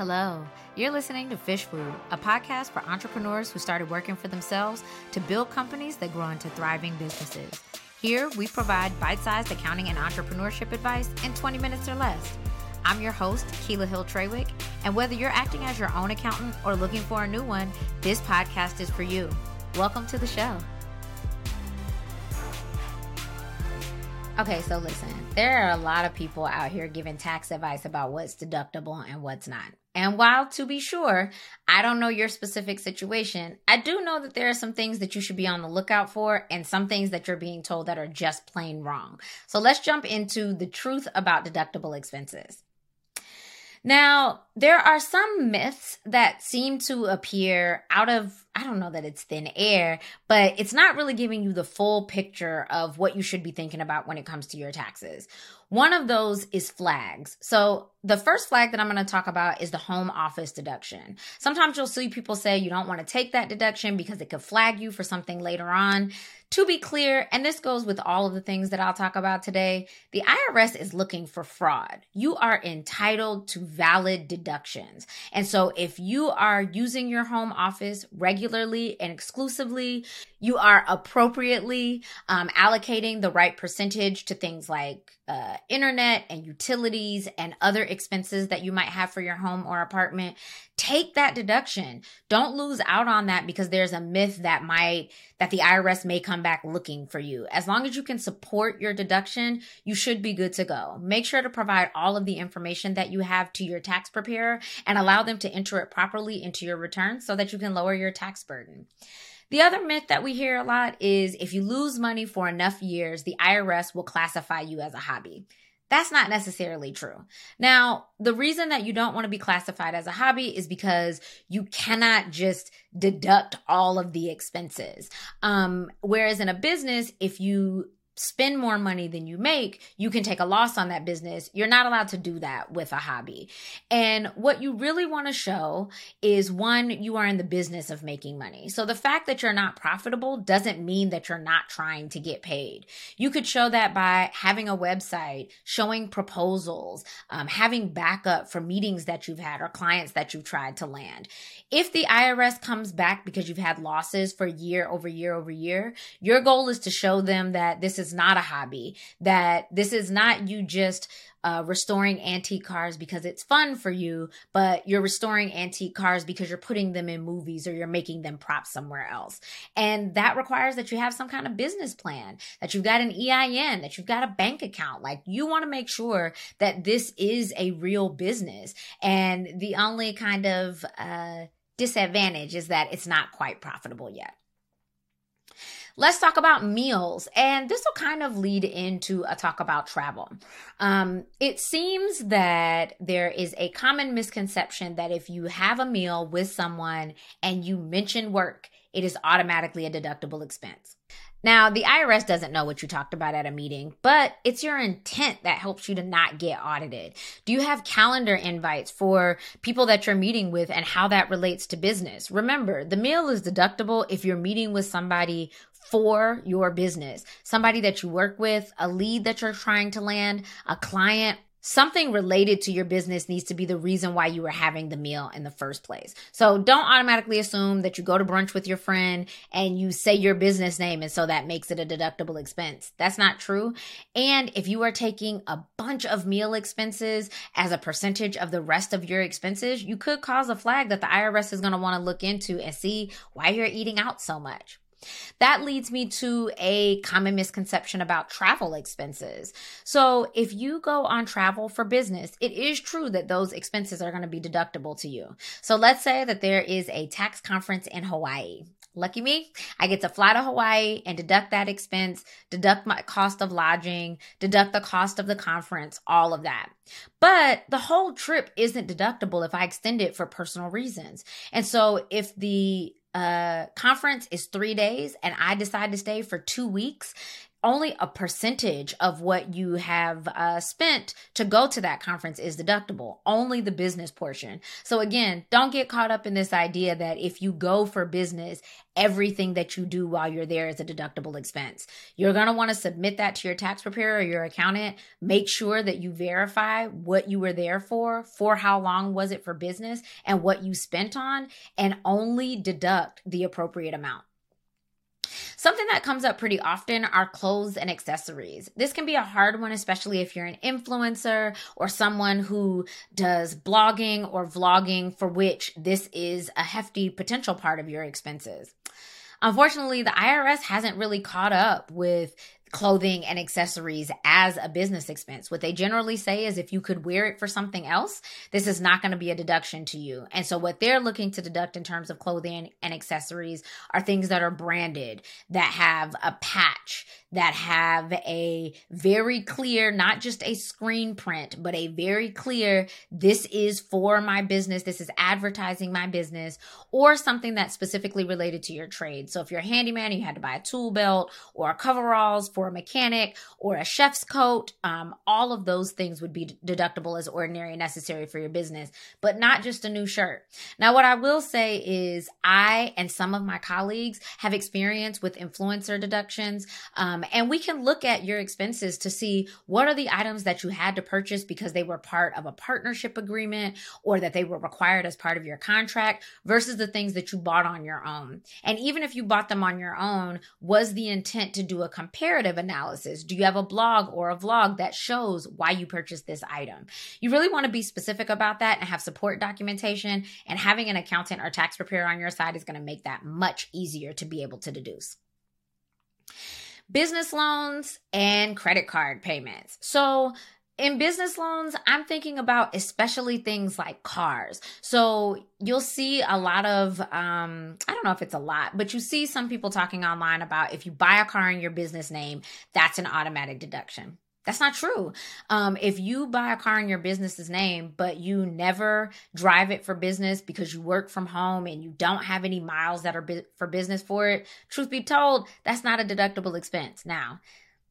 Hello, you're listening to Fish Food, a podcast for entrepreneurs who started working for themselves to build companies that grow into thriving businesses. Here, we provide bite sized accounting and entrepreneurship advice in 20 minutes or less. I'm your host, Keela Hill Trawick, and whether you're acting as your own accountant or looking for a new one, this podcast is for you. Welcome to the show. Okay, so listen, there are a lot of people out here giving tax advice about what's deductible and what's not. And while to be sure, I don't know your specific situation, I do know that there are some things that you should be on the lookout for and some things that you're being told that are just plain wrong. So let's jump into the truth about deductible expenses. Now, there are some myths that seem to appear out of, I don't know that it's thin air, but it's not really giving you the full picture of what you should be thinking about when it comes to your taxes. One of those is flags. So, the first flag that I'm going to talk about is the home office deduction. Sometimes you'll see people say you don't want to take that deduction because it could flag you for something later on. To be clear, and this goes with all of the things that I'll talk about today, the IRS is looking for fraud. You are entitled to valid deductions. And so if you are using your home office regularly and exclusively, you are appropriately um, allocating the right percentage to things like uh, internet and utilities and other expenses that you might have for your home or apartment, take that deduction. Don't lose out on that because there's a myth that might, that the IRS may come back looking for you. As long as you can support your deduction, you should be good to go. Make sure to provide all of the information that you have to your tax preparer and allow them to enter it properly into your return so that you can lower your tax burden. The other myth that we hear a lot is if you lose money for enough years, the IRS will classify you as a hobby. That's not necessarily true. Now, the reason that you don't want to be classified as a hobby is because you cannot just deduct all of the expenses. Um, whereas in a business, if you spend more money than you make, you can take a loss on that business. You're not allowed to do that with a hobby. And what you really want to show is one, you are in the business of making money. So the fact that you're not profitable doesn't mean that you're not trying to get paid. You could show that by having a website, showing proposals, um, having backup for meetings that you've had or clients that you've tried to land. If the IRS comes back because you've had losses for year over year over year, your goal is to show them that this is not a hobby, that this is not you just uh, restoring antique cars because it's fun for you, but you're restoring antique cars because you're putting them in movies or you're making them props somewhere else. And that requires that you have some kind of business plan, that you've got an EIN, that you've got a bank account. Like you want to make sure that this is a real business. And the only kind of uh, disadvantage is that it's not quite profitable yet. Let's talk about meals. And this will kind of lead into a talk about travel. Um, it seems that there is a common misconception that if you have a meal with someone and you mention work, it is automatically a deductible expense. Now, the IRS doesn't know what you talked about at a meeting, but it's your intent that helps you to not get audited. Do you have calendar invites for people that you're meeting with and how that relates to business? Remember, the meal is deductible if you're meeting with somebody for your business, somebody that you work with, a lead that you're trying to land, a client, something related to your business needs to be the reason why you were having the meal in the first place. So don't automatically assume that you go to brunch with your friend and you say your business name and so that makes it a deductible expense. That's not true. And if you are taking a bunch of meal expenses as a percentage of the rest of your expenses, you could cause a flag that the IRS is going to want to look into and see why you're eating out so much. That leads me to a common misconception about travel expenses. So, if you go on travel for business, it is true that those expenses are going to be deductible to you. So, let's say that there is a tax conference in Hawaii. Lucky me, I get to fly to Hawaii and deduct that expense, deduct my cost of lodging, deduct the cost of the conference, all of that. But the whole trip isn't deductible if I extend it for personal reasons. And so if the uh conference is 3 days and I decide to stay for 2 weeks, only a percentage of what you have uh, spent to go to that conference is deductible, only the business portion. So, again, don't get caught up in this idea that if you go for business, everything that you do while you're there is a deductible expense. You're going to want to submit that to your tax preparer or your accountant. Make sure that you verify what you were there for, for how long was it for business, and what you spent on, and only deduct the appropriate amount. Something that comes up pretty often are clothes and accessories. This can be a hard one, especially if you're an influencer or someone who does blogging or vlogging, for which this is a hefty potential part of your expenses. Unfortunately, the IRS hasn't really caught up with clothing and accessories as a business expense. What they generally say is if you could wear it for something else, this is not going to be a deduction to you. And so what they're looking to deduct in terms of clothing and accessories are things that are branded, that have a patch, that have a very clear, not just a screen print, but a very clear, this is for my business, this is advertising my business, or something that's specifically related to your trade. So if you're a handyman, you had to buy a tool belt or coveralls for a mechanic or a chef's coat, um, all of those things would be deductible as ordinary and necessary for your business, but not just a new shirt. Now, what I will say is I and some of my colleagues have experience with influencer deductions. Um, um, and we can look at your expenses to see what are the items that you had to purchase because they were part of a partnership agreement or that they were required as part of your contract versus the things that you bought on your own. And even if you bought them on your own, was the intent to do a comparative analysis? Do you have a blog or a vlog that shows why you purchased this item? You really want to be specific about that and have support documentation. And having an accountant or tax preparer on your side is going to make that much easier to be able to deduce business loans and credit card payments. So, in business loans, I'm thinking about especially things like cars. So you'll see a lot of, um, I don't know if it's a lot, but you see some people talking online about if you buy a car in your business name, that's an automatic deduction. That's not true. Um, if you buy a car in your business's name, but you never drive it for business because you work from home and you don't have any miles that are bu- for business for it, truth be told, that's not a deductible expense. Now,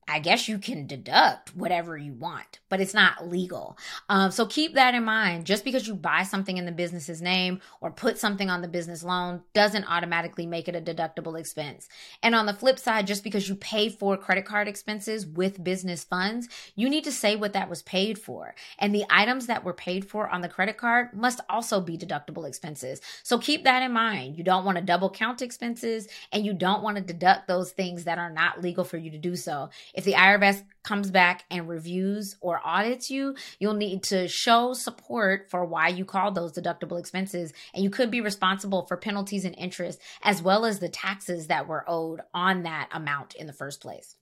I guess you can deduct whatever you want, but it's not legal. Um, so keep that in mind. Just because you buy something in the business's name or put something on the business loan doesn't automatically make it a deductible expense. And on the flip side, just because you pay for credit card expenses with business funds, you need to say what that was paid for. And the items that were paid for on the credit card must also be deductible expenses. So keep that in mind. You don't want to double count expenses and you don't want to deduct those things that are not legal for you to do so. If the IRS comes back and reviews or audits you, you'll need to show support for why you called those deductible expenses. And you could be responsible for penalties and interest, as well as the taxes that were owed on that amount in the first place.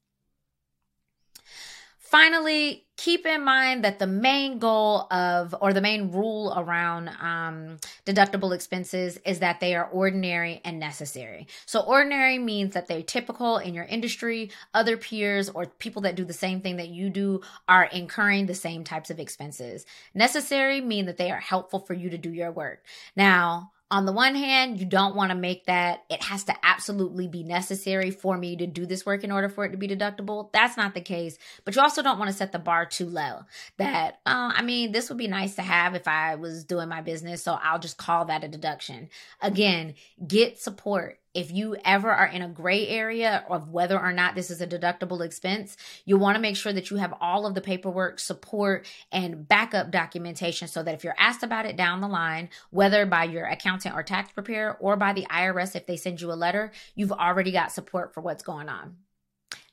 Finally, keep in mind that the main goal of, or the main rule around um, deductible expenses is that they are ordinary and necessary. So, ordinary means that they're typical in your industry, other peers, or people that do the same thing that you do are incurring the same types of expenses. Necessary mean that they are helpful for you to do your work. Now, on the one hand, you don't want to make that it has to absolutely be necessary for me to do this work in order for it to be deductible. That's not the case. But you also don't want to set the bar too low. That, uh, I mean, this would be nice to have if I was doing my business. So I'll just call that a deduction. Again, get support if you ever are in a gray area of whether or not this is a deductible expense, you want to make sure that you have all of the paperwork, support, and backup documentation so that if you're asked about it down the line, whether by your accountant or tax preparer or by the IRS if they send you a letter, you've already got support for what's going on.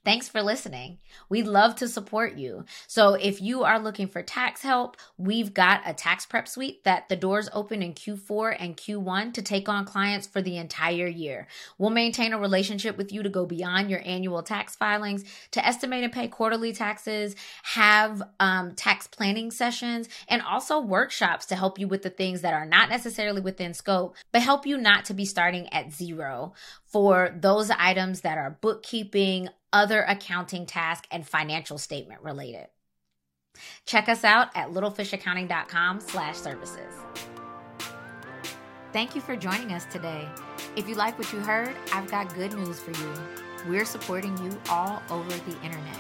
Thanks for listening. We'd love to support you. So if you are looking for tax help, we've got a tax prep suite that the doors open in Q4 and Q1 to take on clients for the entire year. We'll maintain a relationship with you to go beyond your annual tax filings, to estimate and pay quarterly taxes, have um, tax planning sessions, and also workshops to help you with the things that are not necessarily within scope, but help you not to be starting at zero for those items that are bookkeeping, other accounting tasks, and financial statement related. Check us out at littlefishaccounting.com slash services. Thank you for joining us today. If you like what you heard, I've got good news for you. we're supporting you all over the internet.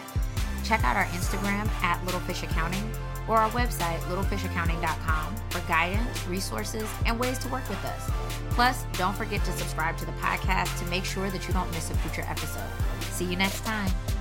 Check out our Instagram at littlefishaccounting or our website, littlefishaccounting.com, for guidance, resources, and ways to work with us. Plus, don't forget to subscribe to the podcast to make sure that you don't miss a future episode. See you next time.